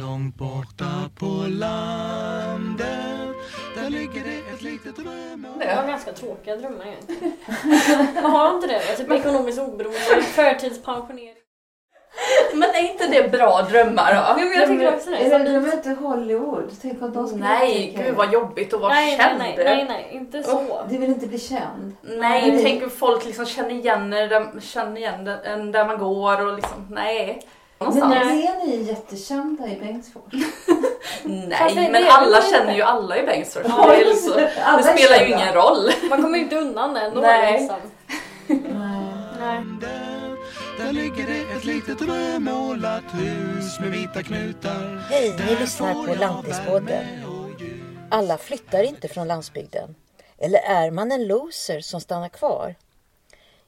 Långt borta på landet Där ligger det ett litet rödmål Jag har ganska tråkiga drömmar egentligen. Man har inte det? Typ ekonomiskt oberoende, förtidspensionering. Men är inte det bra drömmar då? Jo, men jag tycker också det. Eller de inte Hollywood? Tänk om de skulle Nej, gud vad jobbigt att vara Nej, nej, känd. nej, nej, nej, inte så. Du vill inte bli känd? Nej, Nej. tänk om folk liksom känner igen er där, känner igen en där man går och liksom, nej. Men Någonstans. nu är ni jättekända i Bengtsfors. Nej, men alla känner ju alla i Bengtsfors. Ja. Det, liksom, det spelar ju ingen roll. Man kommer ju inte undan det ändå Nej. liksom. Nej. Där ligger det ett litet rödmålat hus med vita knutar Hej, ni lyssnar på Lantispodden. Alla flyttar inte från landsbygden. Eller är man en loser som stannar kvar?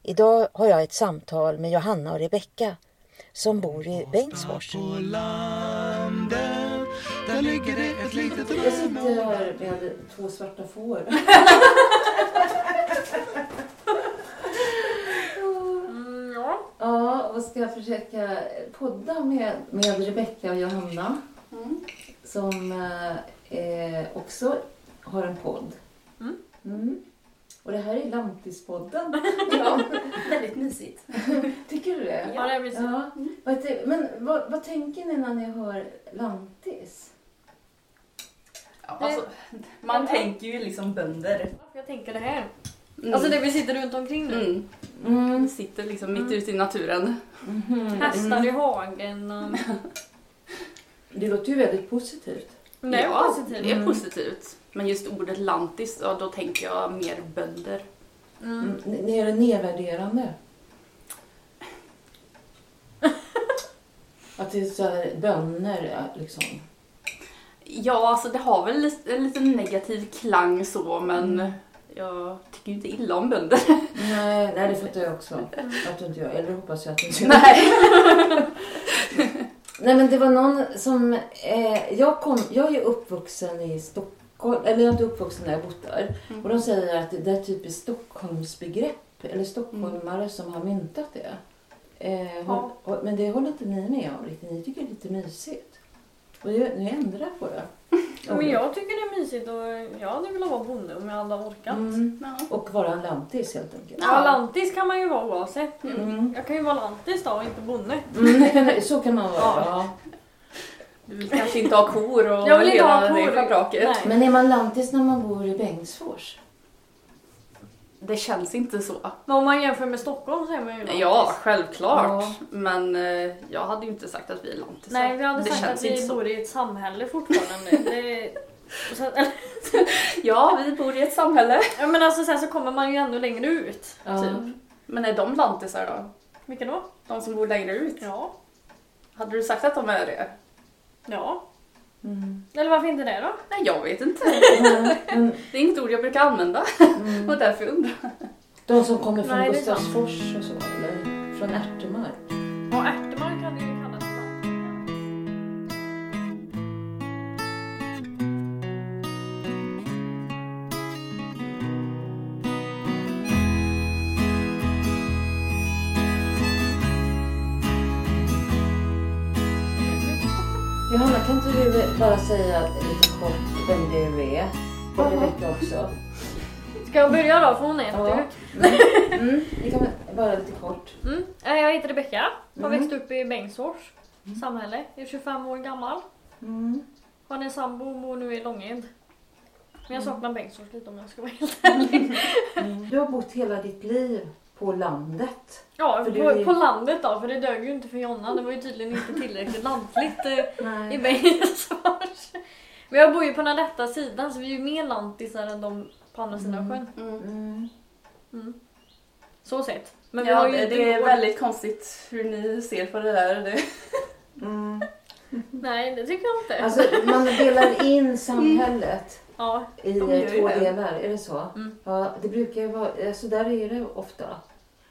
Idag har jag ett samtal med Johanna och Rebecka som bor i Bengtsfors. På landet Där ligger det ett litet Jag sitter här med två svarta får. Mm, ja. Ja, och ska försöka podda med, med Rebecka och Johanna som eh, eh, också har en podd. Mm. Mm. Och det här är Lantispodden. Ja, väldigt mysigt. Tycker du det? ja, det blir så. Ja. Ty- Men vad, vad tänker ni när ni hör Lantis? Ja, alltså, man tänker ju liksom bönder. Jag tänker det här. Mm. Alltså det vi sitter runt omkring nu. Mm. Mm. Sitter liksom mitt ute i naturen. Hästar i hagen och... Det låter ju väldigt positivt. Det är ja, positivt. det är positivt. Men just ordet lantis, ja, då tänker jag mer bönder. Mm. Mm. Ni är det nedvärderande? Att det är så här bönder liksom. Ja, alltså det har väl lite- en liten negativ klang så, men jag tycker ju inte illa om bönder. Nej, nej, det fattar jag också. Att du inte gör. Eller hoppas jag att du inte gör. Nej. Nej men det var någon som, eh, jag, kom, jag är ju uppvuxen i Stockholm, eller jag är inte uppvuxen där jag bott där. Mm. Och de säger att det är typ ett Stockholmsbegrepp, eller stockholmare som har myntat det. Eh, Ja. och, men det håller inte ni med om riktigt, ni tycker det är lite mysigt. Och nu, nu ändrar på det. Ja, Men jag tycker det är mysigt och jag hade velat vara bonde om jag hade orkat. Mm. Ja. Och vara en lantis helt enkelt. Ja, lantis kan man ju vara oavsett. Mm. Jag kan ju vara lantis då och inte bonde. Mm, så kan man vara. Ja. Du vill kanske inte ha kor och Jag vill inte hela ha kor. det schabraket. Nej. Men är man lantis när man bor i Bengtsfors? Det känns inte så. Men om man jämför med Stockholm så är man ju lantis. Ja, självklart. Ja. Men eh, jag hade ju inte sagt att vi är lantisar. Nej, vi hade det sagt känns att vi så. bor i ett samhälle fortfarande. det, sen, Ja, vi bor i ett samhälle. ja, men alltså sen så kommer man ju ännu längre ut. Ja. Typ. Men är de lantisar då? Vilka då? De som bor längre ut? Ja. Hade du sagt att de är det? Ja. Mm. Eller varför inte det då? Nej, jag vet inte. Men, Det är inget ord jag brukar använda. mm. Och därför undrar jag. De som kommer från Nej. Gustavsfors och så, eller från Ärtemark. Ja, ärtemark hade ju bara säga lite kort vem du är? Och Rebecka också. Ska jag börja då? För hon är Ja. jätteut. Mm. Vi kan bara lite kort. Mm. Eh, Jag heter Rebecka. Har Mm. växt upp i Bengtsfors samhälle. Jag är 25 år gammal. Mm. Har en sambo och bor nu i Långed. Men jag Mm. saknar Bengtsfors lite om jag ska vara helt ärlig. Du har bott hela ditt liv på landet. Ja, För på, är- på landet då, för det dög ju inte för Jonna. Det var ju tydligen inte tillräckligt lantligt eh, i. Bengtsfors. Men jag bor ju på den rätta sidan så vi är ju mer lantisar än de på andra sidan Mm. sjön. Mm. Mm. Så sett. Men vi Ja, har ju det, det är väldigt konstigt hur ni ser på det där. Det, Mm. Nej, det tycker jag inte. Alltså, man delar in samhället ja. i De eh, två det. delar, är det så? Mm. Ja, det brukar ju vara, alltså där är det ofta.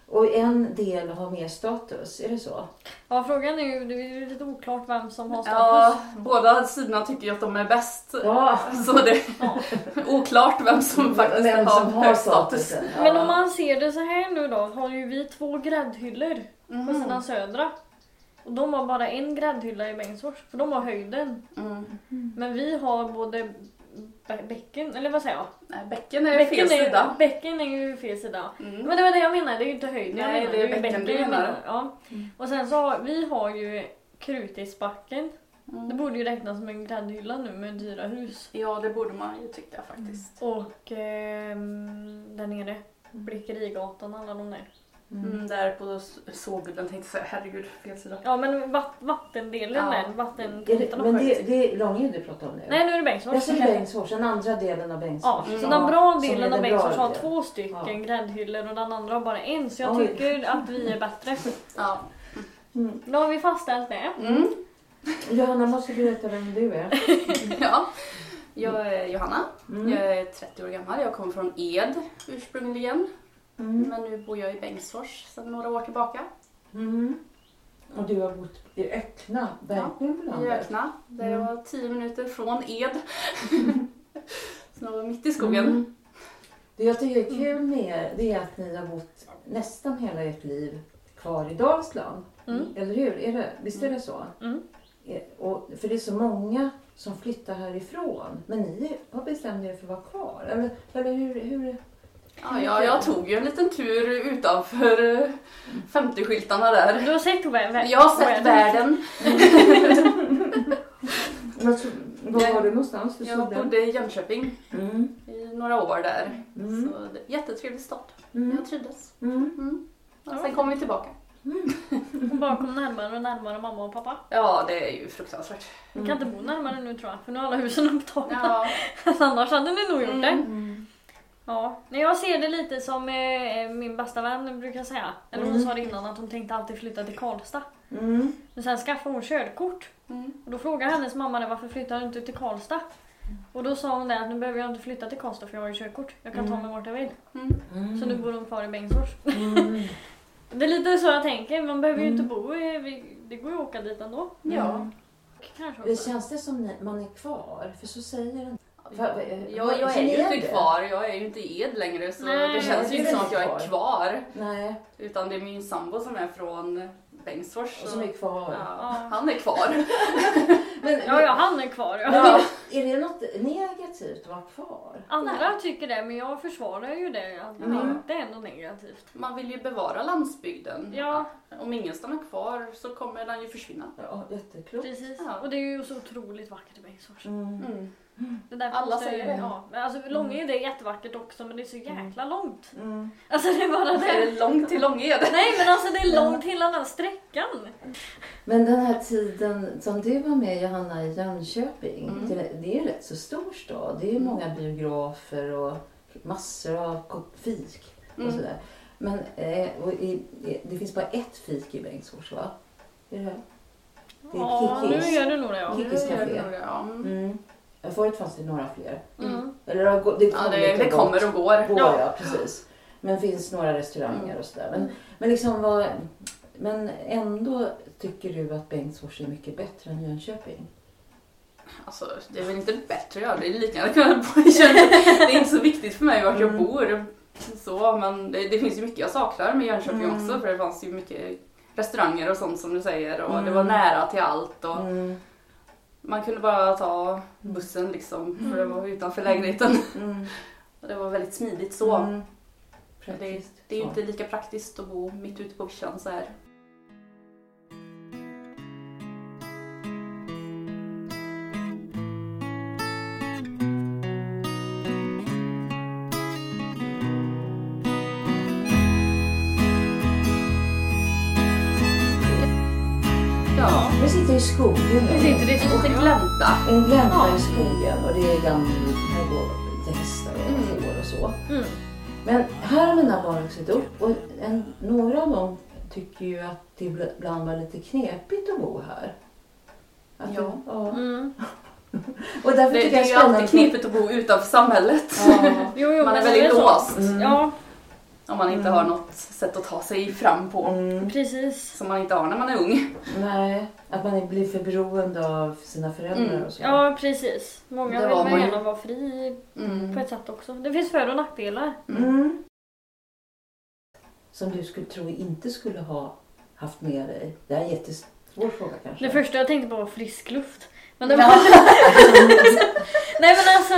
Och en del har mer status, är det så? ja, frågan är ju, det är ju lite oklart vem som har status. ja, båda sidorna tycker ju att de är bäst. Ja, Så det är Ja. oklart vem som faktiskt vem har, som har hög status. statusen. Men Ja. om man ser det så här nu då, har ju vi två gräddhyllor på Mhm. sidan södra. Och de har bara en gräddhylla i Bengtsfors, för de har höjden. Mm. Men vi har både bäcken, eller vad säger jag? Nej, bäcken är fel är, sida. Bäcken är ju fel sida. Mm. Men det var det jag menade, det är ju inte höjden jag Nej, menar. det är ju bäcken du jag menar. Ja. Och sen så har vi har ju Krutisbacken. Det Mm. borde ju räknas som en gräddhylla nu med dyra hus. Ja, det borde man ju tycka faktiskt. Och ehm, där nere, Blickerigatan alla de där. Mm. där på s- sågullen tänkte jag säga, herregud, fel sida. Ja men vatt, vattendelen Ja. där, Är det, vattentomtarna men det, det är Långed du pratar om nu? Nej nu är det Bengtsfors. Jag säger Bengtsfors, den andra delen av Bengtsfors. Ja, så Mm. den bra delen av Bengtsfors har två stycken Ja. gräddhyllor och den andra har bara en. Så jag Oj. tycker att vi är bättre. Ja. Mm. Då har vi fastställt det. Mm. Johanna måste berätta vem du är. ja. Jag är Johanna, Mm. jag är 30 år gammal, jag kommer från Ed ursprungligen. Mm. Men nu bor jag i Bengtsfors sedan några år tillbaka. Mm. Och du har bott i Öckna, verkligen på I. Ökna, där Mm. jag var 10 minuter från Ed. Så jag var mitt i skogen. Mm. Det jag tycker är kul med er, det är att ni har bott nästan hela ert liv kvar i Dalsland. Mm. Eller hur? Är det, visst är det så? Mm. Eh, Och, för det är så många som flyttar härifrån. Men ni har bestämt er för att vara kvar. Eller, eller hur, hur? Ja, jag, jag tog ju en liten tur utanför eh, 50-skyltarna där. Du har sett världen? Jag har sett världen. Var var du någonstans? Du Jag bodde i Jönköping Mm. i några år där. Mm. Så det, jättetrevlig stad. Mm. Jag trivdes. Mm. Mm. Och sen kom vi tillbaka. Hon bara kom närmare och närmare mamma och pappa. Ja, det är ju fruktansvärt. Vi kan inte bo närmare nu tror jag, för nu är alla husen upptagna. Ja. Annars hade ni nog gjort det. Mm. Ja, men jag ser det lite som eh, min bästa vän brukar säga. Eller hon Mm. sa det innan att hon tänkte alltid flytta till Karlstad. Mm. Men sen skaffade hon körkort. Mm. Och då frågade hennes mamma det, varför flyttar du inte till Karlstad? Och då sa hon det att nu behöver jag inte flytta till Karlstad för jag har ju körkort. Jag kan ta mig vart jag vill. Mm. Mm. Så nu bor hon kvar i Bengtsfors. Mm. Det är lite så jag tänker, man behöver ju Mm. inte bo i, det går ju att åka dit ändå. Ja. Kanske Det också. känns det som ni, man är kvar? För så säger den. Jag, jag är ju inte kvar, jag är ju inte Ed längre så Nej, det känns ju det inte som att jag är kvar. Nej, Utan det är min sambo som är från Bengtsfors. och som är kvar. Ja, han är kvar. Men, Ja, ja, han är kvar. Ja. men är det något negativt att vara kvar? Andra tycker det, men jag försvarar ju det. Att det Mm. inte är något negativt. Man vill ju bevara landsbygden. Ja, Om ingen stannar kvar så kommer den ju försvinna. Ja, jätteklokt. precis. Ja. Och det är ju så otroligt vackert i Bengtsfors. Mm. Mm. Är Alla säger det. Ja, men alltså Långed är jättevackert också, men det är så jäkla långt. Mm. Alltså det är bara Är det. det långt till Långed? Nej men alltså det är långt hela den sträckan. Men den här tiden som du var med Johanna i Jönköping, Mm. det, är en rätt så stor stad. Det är Mm. många biografer och massor av fik och Mm. sådär. Men eh, och i, det finns bara ett fik i Bengtsfors va? Är det? Det är Ja, nu Kickis. gör det nog det ja. Nu gör café. det nog det, ja. Mm. Mm. Förut fanns det några fler. Mm. Eller det, det, Ja, kom det, det kommer och går. Går, Ja. ja. precis. Men finns några restauranger Mm. och sådär. Men, men liksom vad, men ändå tycker du att Bengtsfors är mycket bättre än Jönköping? Alltså, det är väl inte bättre göra det. är lika gärna kunna bo i Jönköping. Det är inte så viktigt för mig vart jag Mm. bor. Så, men det, det finns ju mycket jag saknar med Jönköping Mm. också. För det fanns ju mycket restauranger och sånt som du säger. Och Mm. det var nära till allt. Och Mm. Man kunde bara ta bussen liksom. För det var utanför lägenheten. Mm. Och det var väldigt smidigt så. Mm. Det, det är ju inte lika praktiskt att bo mitt ute på vischan så här. Skogen nu. sitter i en liten glänta. En glänta Ja. i skogen och det är gammal, här går hästar och Mm. får och så. Mm. Men här har mina barn vuxit upp och en, några av dem tycker ju att det ibland var lite knepigt att bo här. Att Ja. Det, ja. Mm. Och därför Det, tycker det jag är ju alltid knepigt att bo utanför samhället. Ja. Jo, jo, Man är väldigt låst. Mm. Ja, Om man inte Mm. har något sätt att ta sig fram på. Mm. precis. Som man inte har när man är ung. Nej, att man blir för beroende av sina föräldrar Mm. och så. Ja, precis. Många Det vill man ju. gärna vara fri Mm. på ett sätt också. Det finns för och nackdelar. Mm. Som du skulle tro inte skulle ha haft med dig. Det är jättes... Svår fråga kanske. Det första jag tänkte på var frisk luft. Men det var... Nej men alltså...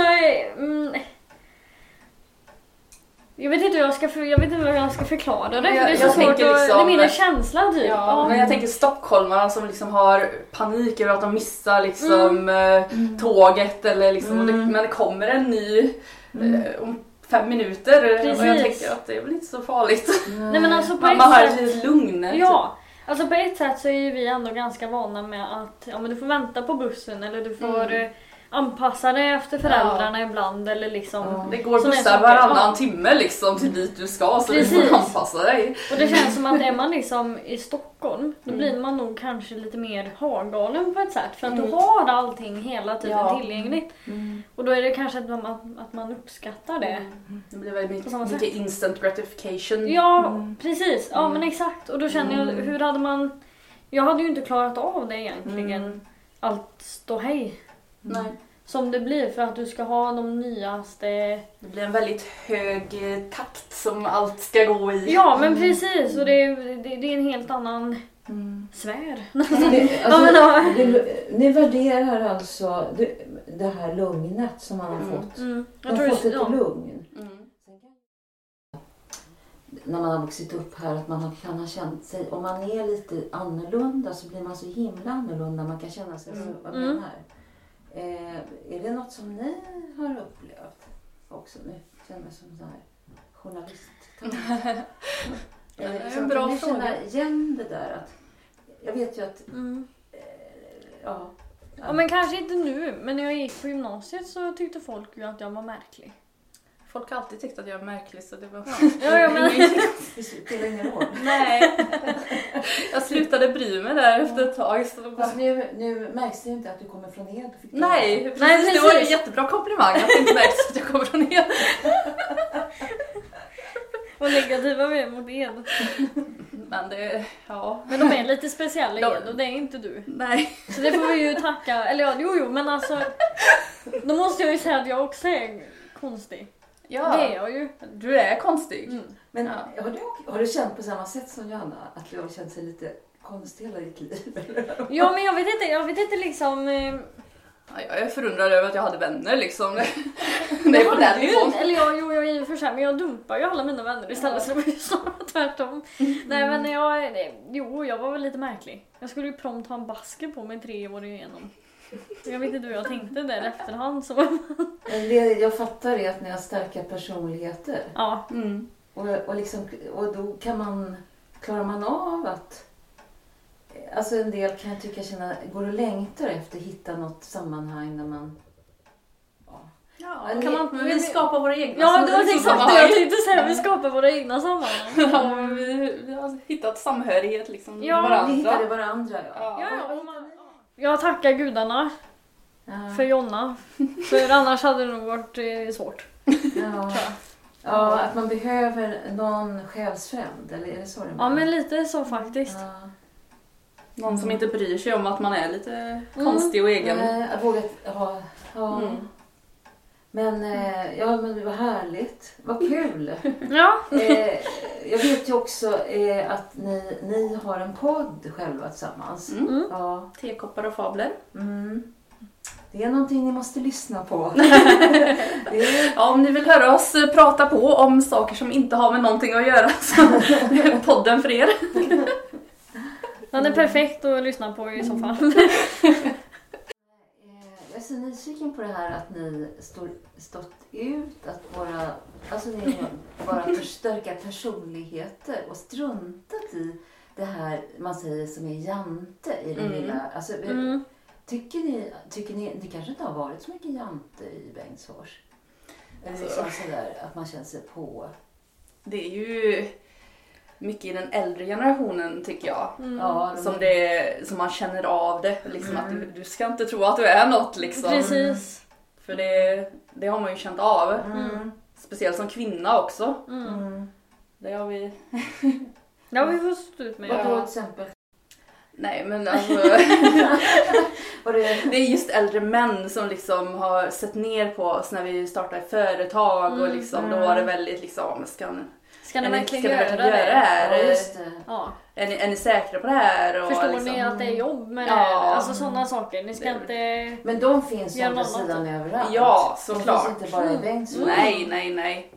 Mm, jag vet inte hur jag ska, för, jag vet inte hur jag ska förklara det. Jag- för det är så svårt att, liksom- Det är min känsla typ. Ja, men jag tänker stockholmarna som liksom har panik över att de missar liksom eh, tåget eller liksom, och det, Mm. men det kommer en ny Mm. eh, om fem minuter och jag Precis. tänker att det är väl inte så farligt. Nej men alltså på Man, man har ett lugn. typ. Ja, alltså på ett sätt så är ju vi ändå ganska vana med att ja, men du får vänta på bussen eller du får Mm. Anpassa dig efter föräldrarna ibland eller liksom. Ja. Det går bussar varannan ja. timme liksom till dit du ska så Precis. du får anpassa dig. Och det känns som att är man liksom i Stockholm då Mm. blir man nog kanske lite mer hagalen på ett sätt för att Mm. du har allting hela tiden Ja. tillgängligt. Mm. Och då är det kanske att man, att man uppskattar det. Det blir väldigt mycket, mycket instant gratification. Ja, Mm. precis. Ja Mm. men exakt. Och då känner jag, Mm. hur hade man... Jag hade ju inte klarat av det egentligen. Mm. Allt ståhej. Nej. Som det blir för att du ska ha de nyaste... Det blir en väldigt hög eh, takt som allt ska gå i. Ja men precis och det, är- det, det är en helt annan Mm. sfär. Det, alltså, ja. det, ni värderar alltså det, det här lugnet som man har Mm. fått. Mm. Man Jag har fått det, ett ja. lugn. Mm. När man har vuxit upp här att man har- kan ha känt sig, om man är lite annorlunda så blir man så himla annorlunda. Man kan känna sig så, Mm. vad Mm. menar eh, Är det något som ni har upplevt också? Nu känner jag som så här journalist. Det är en liksom, bra fråga. känna igen det där att jag vet ju att Mm. eh, ja, Ja men kanske inte nu men när jag gick på gymnasiet så tyckte folk ju att jag var märklig. Folk har alltid tyckt att jag är märklig så det var... Ja, ja, men... det spelar ingen roll. Nej. Jag slutade bry mig där efter ett tag. Så bara... Fast nu, nu märks det ju inte att du kommer från Ed. Nej, veta. precis. Nej, det var ju en jättebra komplimang att det inte märks att jag kommer från er. Vad negativa vi är mot Ed. Men det, ja. Men de är lite speciella De- Ed och det är inte du. Nej. Så det får vi ju tacka, eller ja, jo jo men alltså. Då måste jag ju säga att jag också är konstig. Ja, Det är jag ju. du är konstig. Mm. Men Ja. har, du, har du känt på samma sätt som Johanna? Att du har känt sig lite konstig hela ditt liv? Ja men jag vet inte, jag vet inte liksom. eh, Ja, jag är förundrad över att jag hade vänner liksom. Det är på jag den ju nivån. inte- Eller jag, jo jag i och för sig men jag dumpar ju alla mina vänner istället så det var ju snarare tvärtom. Nej men jag, nej, jo jag var väl lite märklig. Jag skulle ju prompt ha en basker på mig tre år igenom. Jag vet inte hur jag tänkte där efterhand så. Det jag fattar är att ni har starka personligheter. Ja. Mm. Och, och, liksom, och då kan man, klarar man av att... Alltså en del kan jag tycka känna, går och längtar efter att hitta något sammanhang när man... Ja. Kan man, men vi skapar våra egna Ja det var exakt det jag tänkte säga, vi skapar våra egna sammanhang. Ja, men vi, vi har hittat samhörighet liksom Ja, varandra. hittade varandra ja. Ja. Ja, ja, om man- jag tackar gudarna Ja. för Jonna. För annars hade det nog varit eh, svårt. Ja. ja, att man behöver någon själsfrände, eller är det så det Ja men lite så faktiskt. Ja. Någon som inte bryr sig om att man är lite konstig och egen. Nej, jag vågat ha... Ja. Mm. Men, eh, ja, men det var härligt. Vad kul! Ja. eh, jag vet ju också eh, att ni, ni har en podd själva tillsammans. Mm. Mm. Ja. Tekoppar och fabler. Mm. Det är någonting ni måste lyssna på. är, Ja, om ni vill höra oss eh, prata på om saker som inte har med någonting att göra så är podden för er. Den är perfekt att lyssna på i så fall. eh, så nyfiken på det här att ni står, stått ut, att vara, alltså ni bara förstärka personligheter och struntat i det här man säger som är jante i det Mm. lilla. Alltså, Mm. Tycker ni, tycker ni, det kanske inte har varit så mycket jante i Bengtsfors? Eller Alltså- liksom sådär att man känner sig på. Det är ju mycket i den äldre generationen tycker jag. Mm. Ja, de- Som, det, som man känner av det. Liksom Mm. att du, du ska inte tro att du är något liksom. Precis. För det, det har man ju känt av. Mm. Speciellt som kvinna också. Mm. Mm. Det har vi... Det har vi fått stå ut med. Vad då Ja. till exempel? Nej men alltså. Det, är just äldre män som liksom har sett ner på oss när vi startade företag och Mm, liksom, då mm. var det väldigt liksom, ska, han- Ska ni verkligen ska göra göra det här? Ja, just det. Ja. Är, ni, är ni säkra på det här? Och Förstår liksom, ni att det är jobb med det Ja. Alltså sådana saker. Ni ska Det- inte... Men de finns Gör andra sidan överallt. Ja, De såklart. finns inte bara i Bengtsfors. Nej, nej, nej.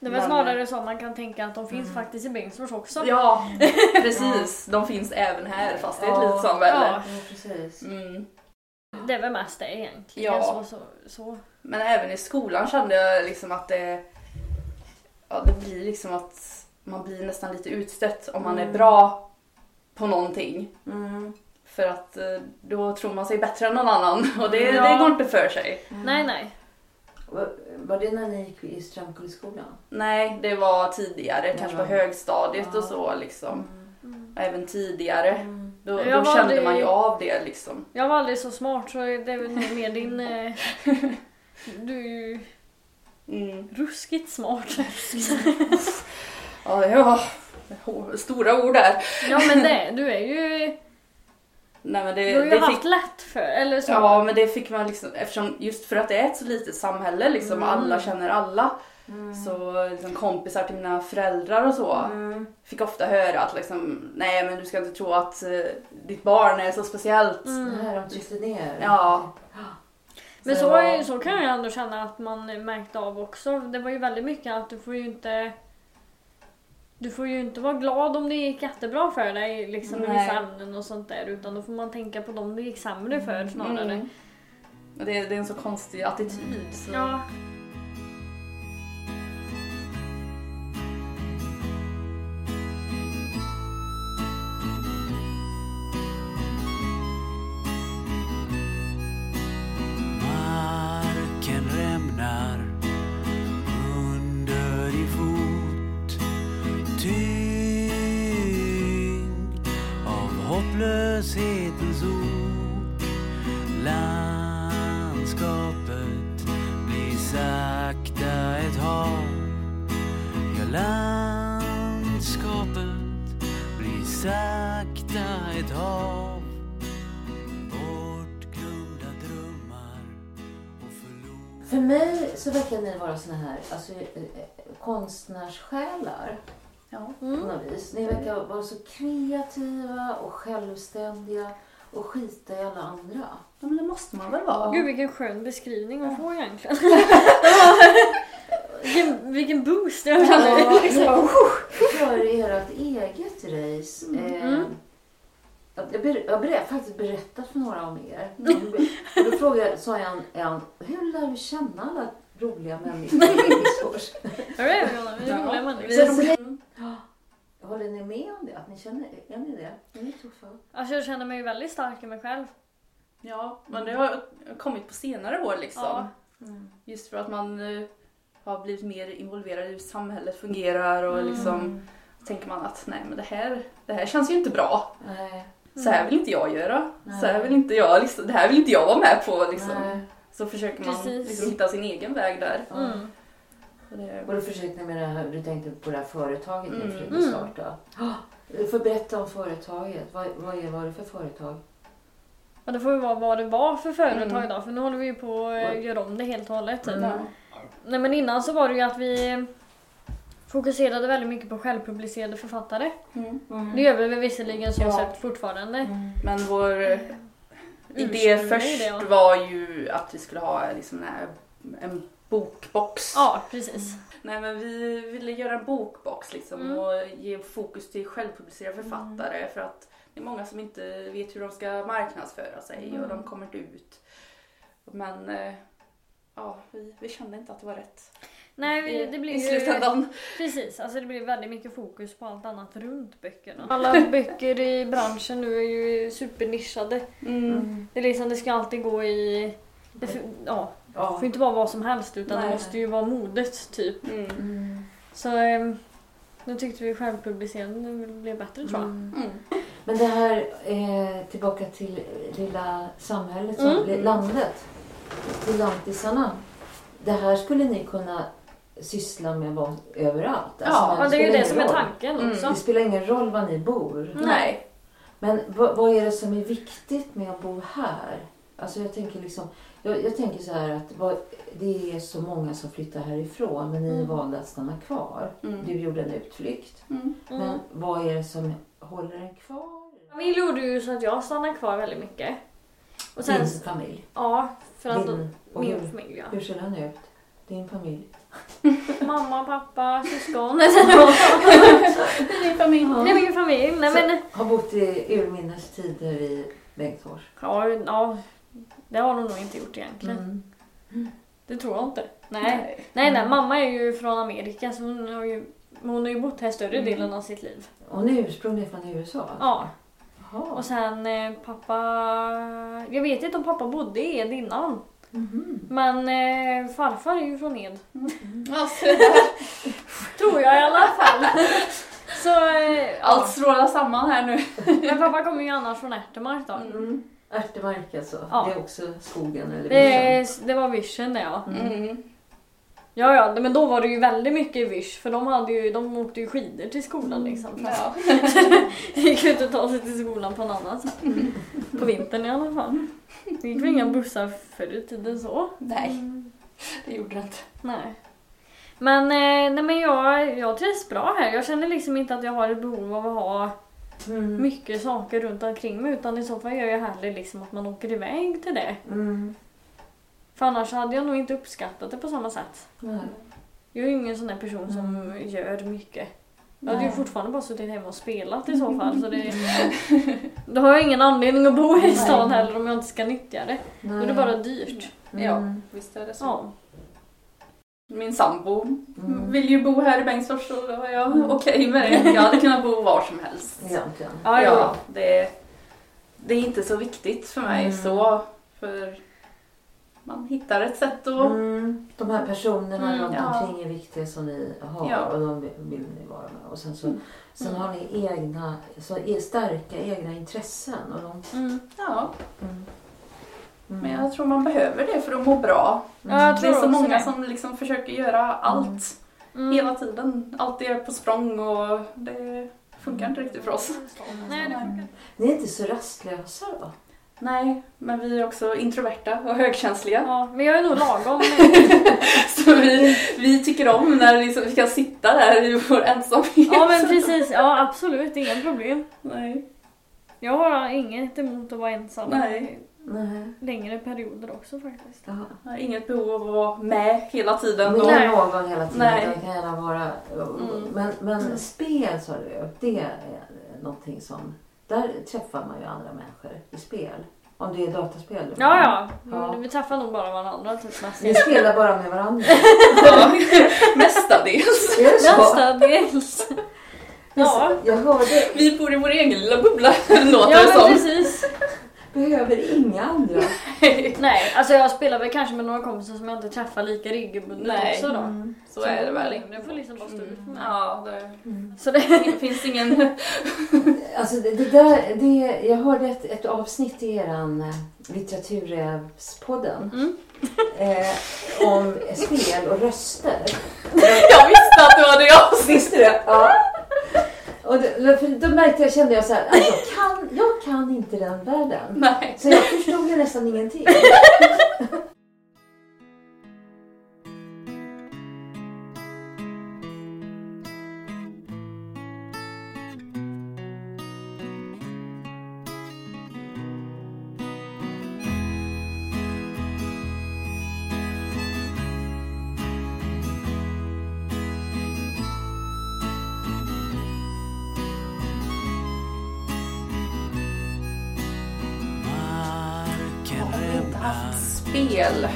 Det är väl snarare så man kan tänka att de finns faktiskt i Bengtsfors också. Ja, precis. De finns även här fast det är ett Ja. litet samhälle. Ja. Ja, precis. Mm. Det är väl mest det egentligen. Ja. Så, så, så. Men även i skolan kände jag liksom att det, ja, det blir liksom att man blir nästan lite utstött om man är bra på någonting. Mm. För att eh, då tror man sig bättre än någon annan och det, Ja. det går inte för sig. Nej, nej. Var, det när ni gick i Strömkullskolan? Nej, det var tidigare, Det kanske på högstadiet Ja. och så liksom. Mm. Även tidigare. Mm. Då, då kände det- man ju av det liksom. Jag var aldrig så smart så det är väl nog mer din... Eh, du är ju Mm. ruskigt smart. Ja, ja, stora ord där. Ja men det, du är ju... Nej, men Du det, har ju det haft fick lätt för, eller så. Ja men det fick man liksom, eftersom just för att det är ett så litet samhälle liksom, Mm. alla känner alla. Mm. Så liksom, kompisar till mina föräldrar och så Mm. fick ofta höra att liksom, nej men du ska inte tro att eh, ditt barn är så speciellt. Mm. Det här de tryckte ner. Ja. Men Så var- är, så kan jag ändå känna att man märkte av också. Det var ju väldigt mycket att du får ju inte... Du får ju inte vara glad om det gick jättebra för dig liksom, i Nej. vissa ämnen och sånt där. Utan då får man tänka på dem det gick sämre för snarare. Mm. Det, det är en så konstig attityd. Så. Ja. Mig så verkar ni vara såna här alltså, eh, eh, konstnärssjälar Ja. på Mm. något vis. Ni verkar vara så kreativa och självständiga och skita i alla andra. ja men det måste man väl vara. Gud vilken skön beskrivning att få egentligen. vilken, vilken boost jag känner. Ja, ni för ert eget race. Eh, Mm. jag, jag, ber, jag har faktiskt berättat för några om er. Och då frågade jag, sa jag, en, hur lär du känna alla roliga människor vi är roliga Håller ni med om det? Att ni känner, är ni det? Är ni tuffa? Alltså jag känner mig väldigt stark i mig själv. Ja, men det har kommit på senare år liksom. Ja. Mm. Just för att man eh, har blivit mer involverad i hur samhället fungerar och Mm. liksom tänker man att nej men det här, det här känns ju inte bra. Nej. Så här vill inte jag göra. Nej. Så här vill inte jag, liksom, det här vill inte jag vara med på. Liksom. Nej. Så försöker man Precis. liksom hitta sin egen väg där. Mm. Och det, Och då försökte det här, du tänkte på det här företaget ni Mm. försökte Mm. starta. Du får berätta om företaget. Vad, vad är vad är det för företag? Ja, det får ju vara vad det var för företag Mm. då, för nu håller vi ju på att göra om det helt och hållet. Typ. Mm. Nej men innan så var det ju att vi fokuserade väldigt mycket på självpublicerade författare. mm. Det gör vi väl visserligen så Ja. sett fortfarande. Mm. Men vår eh, idé först idé, ja. var ju att vi skulle ha liksom en, en bokbox. Ja, precis. Nej men vi ville göra en bokbox liksom Mm. och ge fokus till självpublicerade författare för att det är många som inte vet hur de ska marknadsföra sig och Mm. de kommer inte ut. Men eh, ja, vi, vi kände inte att det var rätt Nej, det blir i ju... slutändan. Precis, alltså det blir väldigt mycket fokus på allt annat runt böckerna. Alla böcker i branschen nu är ju supernischade. Mm. Det är liksom, det ska alltid gå i... Det får, ja, det Ja. får inte vara vad som helst utan Nej. det måste ju vara modet typ. Mm. Mm. Så ehm, nu tyckte vi självpublicerande blev bättre tror jag. Mm. Mm. Men det här, eh, tillbaka till lilla samhället, Mm. som, landet, till lantisarna. Det här skulle ni kunna syssla med var, överallt. Ja, men Ja, det är ju det som är roll. tanken Mm. också. Det spelar ingen roll var ni bor. Mm. Nej. Men vad, vad är det som är viktigt med att bo här? Alltså jag tänker liksom, jag, jag tänker så här att vad, det är så många som flyttar härifrån men ni Mm. valde att stanna kvar. Mm. Du gjorde en utflykt. Mm. Mm. Men vad är det som håller en kvar? Familj gjorde ju så att jag stannade kvar väldigt mycket. Och sen, Din familj. ja, för att Din, min hur, familj ja. hur ser den ut? Din familj? Mamma, pappa, syskon. Det är familj. Det är min familj. Nej, men, Har bott i urminnes tider i Bengtsfors. ja, ja, det har de nog inte gjort egentligen. Mm. Det tror jag inte. Nej. Nej, nej, mamma är ju från Amerika så hon har ju, hon har ju bott här större Mm. delen av sitt liv. Hon är ursprungligen från USA? Ja. Jaha. Och sen eh, pappa... Jag vet inte om pappa bodde i Ed innan. Mhm. Men eh, farfar är ju från Ed. Alltså, Tror jag i alla fall. Så, eh, allt strålar samman här nu. Men pappa kommer ju annars från Ärtemark då. Mm. Ärtemark alltså. Ja. Det är också skogen eller Det, vischan. det var Vision det ja. Mm. Ja, ja, men då var det ju väldigt mycket Vish för de, hade ju, de åkte ju skidor till skolan liksom. Ja. Det gick ju inte att ta sig till skolan på något annat sätt. På vintern i alla fall. Det gick väl inga bussar förr i tiden så. Nej, det gjorde det inte. Nej. Men, eh, nej, men jag, jag trivs bra här. Jag känner liksom inte att jag har ett behov av att ha Mm. mycket saker runt omkring mig utan i så fall gör jag hellre liksom att man åker iväg till det. Mm. För annars hade jag nog inte uppskattat det på samma sätt. Nej. Jag är ju ingen sån där person som gör mycket. Jag hade ju Nej. fortfarande bara suttit hemma och spelat i så fall. Så det, då har jag ingen anledning att bo i stan Nej. heller om jag inte ska nyttja det. Då är det Nej. bara dyrt. Ja, Mm. visst är det så. Ja. Min sambo Mm. vill ju bo här i Bengtsfors och då var jag okej med det. Jag hade kunnat bo var som helst. Egentligen. Ja, Ja, ja. det, det är inte så viktigt för mig Mm. så. För man hittar ett sätt att... Mm. De här personerna Mm, runt ja. omkring är viktiga som ni har Ja. och de vill ni vara med. Och sen, så, Mm. sen Mm. har ni egna, så är starka egna intressen. Och de, Mm. Ja, mm. Mm. men jag tror man behöver det för att må bra. Ja, jag Det är så många det. som liksom försöker göra allt Mm. hela tiden. Allt är på språng och det funkar inte riktigt för oss. Nej, det funkar. Ni är inte så rastlösa då? Nej, men vi är också introverta och högkänsliga. Ja, men jag är nog lagom. Så vi, vi tycker om när liksom vi kan sitta där i vår ensamhet. Ja men precis, ja absolut, inga problem. Nej. Jag har inget emot att vara ensam Nej. Nej. längre perioder också faktiskt. Ja. Jag har inget behov av att vara med hela tiden. Med Nej. någon hela tiden. Nej. Det kan gärna vara... Mm. Men, men spel sa du, det är någonting som... Där träffar man ju andra människor i spel. Om det är dataspel. Ja, ja. Ja. Vi träffar nog bara varandra typ mest. Ni spelar bara med varandra. ja, mestadels. Är det så? Mestadels. Ja. Jag hörde, Vi bor i vår egen lilla bubbla, låter Ja det som. precis. Behöver inga andra. Nej, alltså jag spelar väl kanske med några kompisar som jag inte träffar lika regelbundet Nej. också då. Mm. Så är det väl. Det får liksom bara stå ut mig. Ja, det, Så det... finns ingen... Alltså det, det där, det, jag hörde ett, ett avsnitt i eran eh, litteraturrävspodden Mm. eh, om spel och röster. Jag visste att det var det jag Visste du det? Ja. Och då, för då märkte jag, kände jag så här, att jag kan, jag kan inte den världen. Nej. Så jag förstod ju nästan ingenting. spel?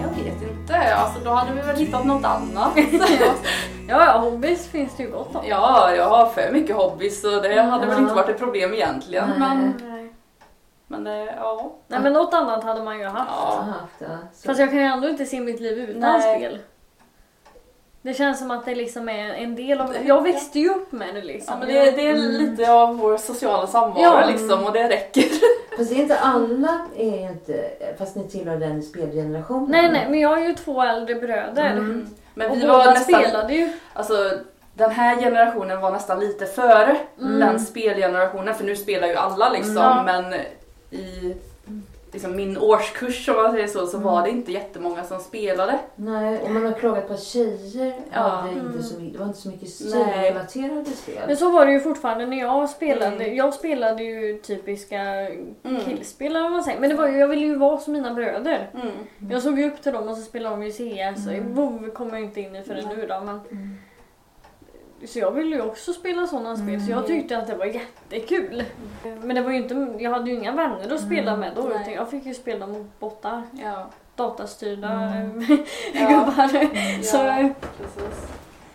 Jag vet inte. Alltså, då hade vi väl hittat något annat. Ja, ja, hobbys finns det ju gott om. Ja, jag har för mycket hobbys så det hade väl Ja. inte varit ett problem egentligen. Nej. Men, men det, ja. Nej men något annat hade man ju haft. Jag har ja. haft. Så. Fast jag kan ju ändå inte se mitt liv utan Nej. spel. Det känns som att det liksom är en del av... Jag växte ju upp med det liksom. Ja, men det, det är Mm. lite av vår sociala samvaro Ja. liksom och det räcker. Fast det är inte alla, är inte, fast ni tillhör den spelgenerationen. Nej nej, men jag har ju två äldre bröder. Mm. Men Och vi båda var nästan, spelade ju. alltså den här generationen var nästan lite före Mm. den spelgenerationen för nu spelar ju alla liksom men i liksom min årskurs om man säger så, så var det inte jättemånga som spelade. Nej, och man har klagat på att tjejer Ja. hade Mm. inte så mycket, det var inte så mycket tjejrelaterade spel. Men så var det ju fortfarande när jag spelade. Mm. Jag spelade ju typiska Mm. killspel eller vad man säger. Men det var ju, jag ville ju vara som mina bröder. Mm. Jag såg ju upp till dem och så spelade de ju CS. Mm. WoW kommer jag inte in i förrän nu då. Men... Mm. Så jag ville ju också spela sådana spel så jag tyckte att det var jättekul. Men det var inte, jag hade ju inga vänner att spela med då utan jag fick ju spela mot bottar. Ja. Datastyrda Mm. eh, gubbar. Så, precis.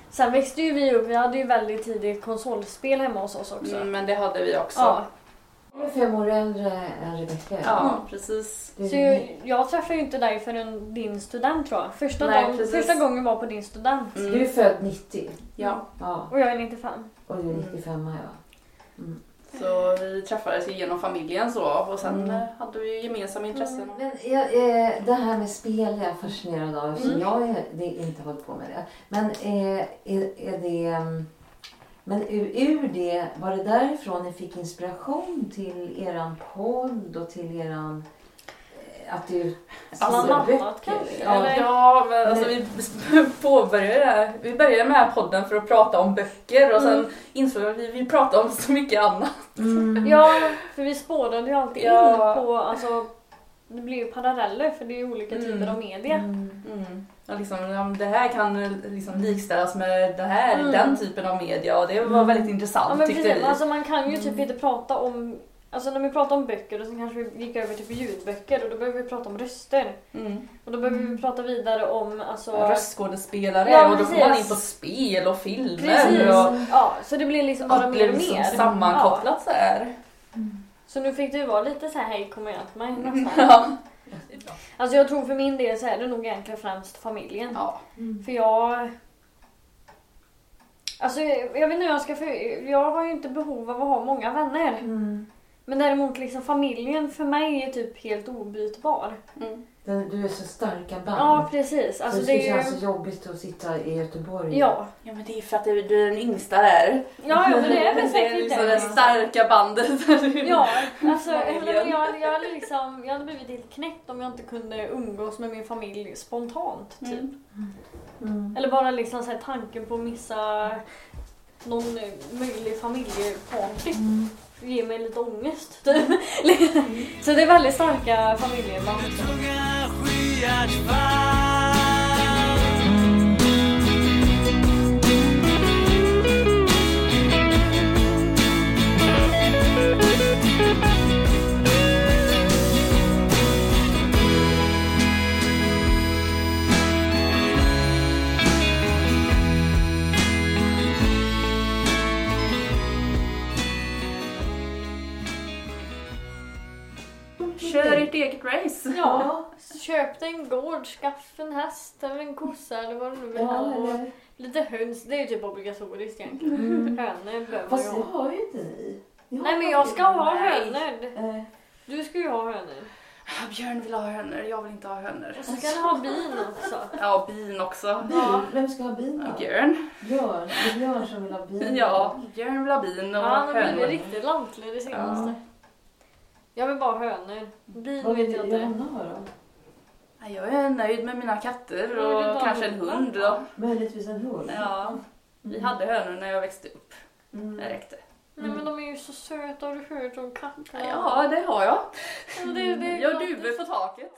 sen växte ju vi upp, vi hade ju väldigt tidigt konsolspel hemma hos oss också. Mm, men det hade vi också. Ja, Du är fem år äldre än Rebecka. Ja, Mm. precis. Så jag, jag träffade ju inte dig förrän din student tror jag. Första, Nej, dagen, precis. första gången var på din student. Du är Mm. född 90. Ja, Ja, Och jag är 95. och du är Mm. 95 ja. så vi träffades ju genom familjen så och sen Mm. eh, hade vi ju gemensamma intressen. Men jag, eh, det här med spel är jag fascinerad av eftersom Mm. jag är, det, inte hållit på med det. Men eh, är, är det... mm, Men ur, ur det, var det därifrån ni fick inspiration till eran podd och till eran... eh, Att du Alltså, annat kanske, Ja. Ja, men alltså vi påbörjade det här. Vi började med här podden för att prata om böcker och sen Mm. insåg vi att vi vill prata om så mycket annat. Mm. Ja, för vi spårade ju alltid Ja. in på, alltså, det blir ju paralleller för det är ju olika Mm. typer av media. Mm. Mm. Ja, liksom, ja, det här kan liksom likställas med det här, Mm. den typen av media och det var Mm. väldigt intressant Ja men tyckte precis, vi. alltså man kan ju typ Mm. inte prata om Alltså när vi pratar om böcker och så kanske vi gick över till ljudböcker och då behöver vi prata om röster. Mm. Och då behöver vi prata vidare om alltså... Ja, Röstskådespelare Ja, och då kommer man in på spel och filmer Precis! och Ja, så det blir liksom bara mer och liksom mer. sammankopplat så här. Ja. Så nu fick ju vara lite så här hej kom och hjälp mig nästan. Ja. Alltså jag tror för min del så är det nog egentligen främst familjen. Ja. För jag... Alltså jag jag vet inte hur jag ska för... Jag har ju inte behov av att ha många vänner. Mm. Men däremot liksom familjen för mig är typ helt obytbar. Mm. Den, du är så starka band. Ja precis. Alltså så det det skulle är kännas ju... så jobbigt att sitta i Göteborg. Ja. ja men det är för att du du är den yngsta där. Ja, ja men det är väl Det är säkert liksom det det. starka bandet. Ja, alltså jag, jag, jag, hade liksom, jag hade blivit helt knäckt om jag inte kunde umgås med min familj spontant. Typ. Mm. Mm. Eller bara liksom så här, tanken på att missa någon möjlig familjeparty. Mm ger mig lite ångest. Typ. Så det är väldigt starka familjeband. Kör ert eget race. Ja, köp dig en gård, skaffa en häst eller en kossa eller vad du nu vill Ja, ha. Lite höns, det är ju typ obligatoriskt egentligen. Mm. Hönor behöver Fast ha. har ju inte ni. Nej men jag ska ha hönor. Du ska ju ha hönor. Björn vill ha hönor, jag vill inte ha hönor. Och så ska ha bin också. Ja, bin också. bin. Vem ska ha bin då? Björn. Björn. Det är Björn som vill ha bin. Ja, Björn vill ha bin och Ja, han har blivit hönor. riktigt lantlig det senaste. Jag vill bara ha hönor. Bin vet jag inte. Ja, Jag är nöjd med mina katter Ja, och ha kanske en hund. Då. Möjligtvis en hund? Ja, vi hade hönor när jag växte upp. Mm. Det räckte. Nej men de är ju så söta, har du hört om katterna? Ja, det har jag. Ja, det, det, Jag har duvor på taket.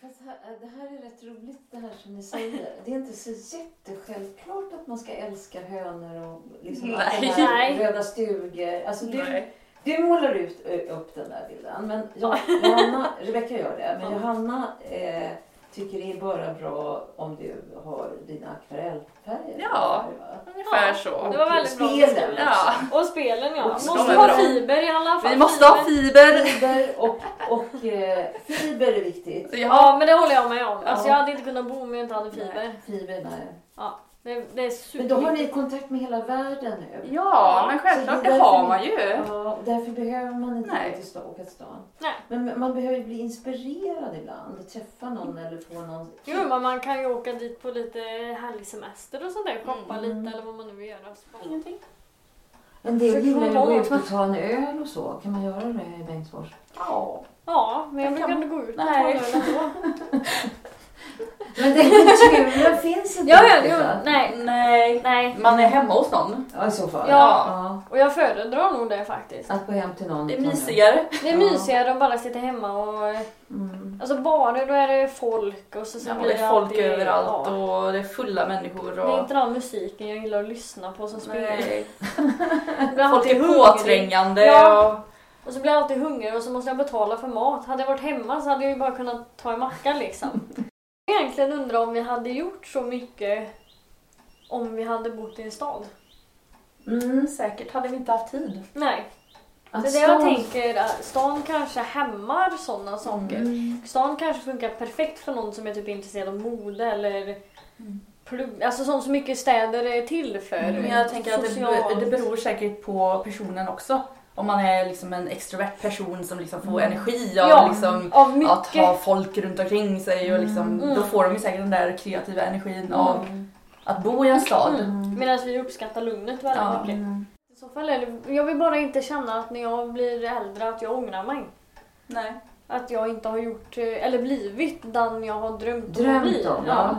Fast här, det här är rätt roligt det här som ni säger. Det är inte så jättesjälvklart att man ska älska hönor och liksom Nej. det här Nej. röda stugor. Alltså du, Nej. Du målar ut, ö, upp den där bilden. Men Johanna, Rebecka gör det. Men Johanna eh, tycker det är bara bra om du har dina akvarellfärger. Ja. va? Ungefär Ja. så. Det var väldigt bra spelen. beskrivet. Ja. Och spelen ja. Och Måste ha bra. fiber i alla fall. Vi måste ha fiber. Fiber och, och eh, fiber är viktigt. Ja. Ja men det håller jag med om. Alltså Ja. jag hade inte kunnat bo om jag inte hade fiber. Fiber, nej. Det, det är Men då har ni kontakt med hela världen nu. Ja, men självklart Så det det har man ju. Ja, och därför behöver man inte Nej. gå till åka till stan. Nej. Men man behöver ju bli inspirerad ibland. Träffa någon eller få någon... Jo men man kan ju åka dit på lite helgsemester och sånt där. Shoppa Mm. lite eller vad man nu vill göra. Ingenting. En del gillar ju att gå ut och ta en öl och så. Kan man göra det i Bengtsfors? Ja. Ja, men jag brukar kan- inte gå ut Nej. Nej. ändå. Men kulturen finns inte Ja, ja, jo, nej. Nej. Nej. Man är hemma hos någon. Ja, i så fall. Ja. Och jag föredrar nog det faktiskt. Att gå hem till någon. Det är och mysigare. Det är Ja. mysigare att bara sitta hemma och... Mm. Alltså bara då är det folk och så, så Ja, blir det är folk alltid, överallt ja. och det är fulla människor. Det är Och... inte den musiken jag gillar att lyssna på som spelar. Folk är påträngande. Ja. Och... Och så blir jag alltid hungrig och så måste jag betala för mat. Hade jag varit hemma så hade jag ju bara kunnat ta en macka liksom. Egentligen undrar om vi hade gjort så mycket om vi hade bott i en stad. Mm, säkert hade vi inte haft tid. Nej. Att Det är det jag stan- tänker, att stan kanske hämmar sådana saker. Mm. Stan kanske funkar perfekt för någon som är typ intresserad av mode eller plugg. Alltså sånt som mycket städer är till för. Mm. Men jag tänker att det, Socialt. det beror säkert på personen också. Om man är liksom en extrovert person som liksom får Mm. energi av Ja, liksom, av att ha folk runt omkring sig och liksom, Mm. då får de ju säkert den där kreativa energin av Mm. att bo i en stad. Mm. Medan vi uppskattar lugnet väldigt Ja. mycket. Mm. I så fall är det, jag vill bara inte känna att när jag blir äldre att jag ångrar mig. Nej. Att jag inte har gjort, eh, eller blivit den jag har drömt om att bli. Drömt om, ja.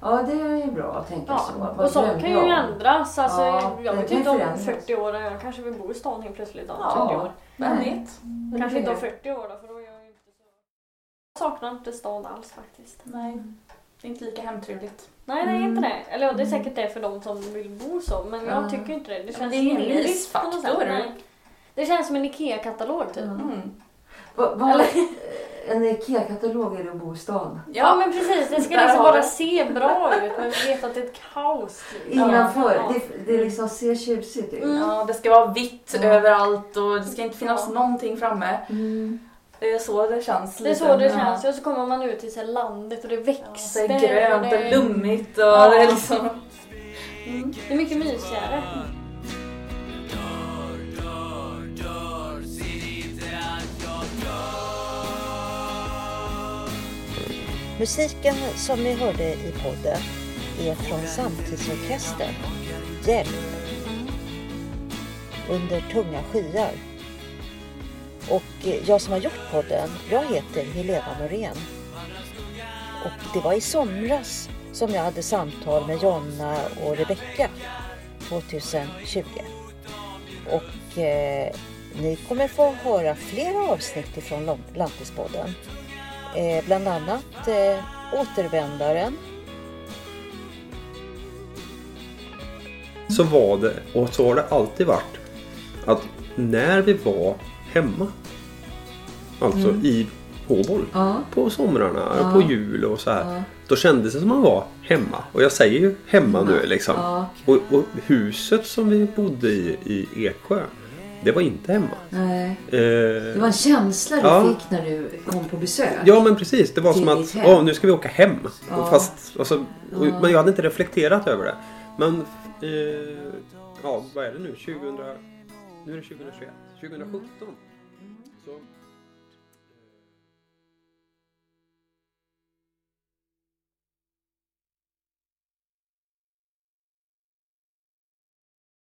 Ja, det är ju bra att tänka Ja, så. Vad och sånt kan ju om? ändras. Alltså, Ja, jag vet inte om förändras. 40 år, jag kanske vill bo i stan helt plötsligt om Ja. 40 år. Vem Nej. vet? Kanske inte om det. 40 år då, för då är jag ju inte så... Jag saknar inte stan alls faktiskt. Nej. Det är inte lika hemtrevligt. Nej, det är Mm. inte det. Eller ja, det är säkert det för de som vill bo så, men jag Ja. tycker inte det. Det känns det är ingen rimligt på något sätt. Det känns som en IKEA-katalog typ. Ja. Mm. Va, va, Eller- en IKEA-katalog är det att bo i stan. Ja, men precis, det ska Där liksom har bara se bra ut men vi vet att det är ett kaos. liksom. Innanför. Ja. Det, det liksom ser tjusigt ut. Mm. Ja, det ska vara vitt Ja. överallt och det ska inte finnas Ja. någonting framme. Mm. Det är så det känns. Det är så det Ja. känns. Och så kommer man ut så här landet och det är Ja, det är grönt och det, lummigt och Ja. det är liksom... Mm. det är mycket mysigare. Musiken som ni hörde i podden är från Samtidsorkestern. Hjälp! Under tunga skyar. Och eh, jag som har gjort podden, jag heter Helena Norén. Och det var i somras som jag hade samtal med Jonna och Rebecka 2020. Och eh, ni kommer få höra flera avsnitt ifrån Lom- Lantispodden. Eh, bland annat eh, Återvändaren, så var det, och så har det alltid varit, att när vi var hemma, alltså i Håboll, Ja. på somrarna, Ja. på jul och så här. Ja. Då kändes det som man var hemma. Och jag säger ju hemma nu liksom. Och, och huset som vi bodde i, i Eksjö, det var inte hemma. Nej. Eh, Det var en känsla du Ja. fick när du kom på besök. Ja men precis, det var som att åh, nu ska vi åka hem. Ja. Fast, alltså, och, Ja. Men jag hade inte reflekterat över det. Men eh, ja, vad är det nu? 2000, nu är det 2021. 2017. Så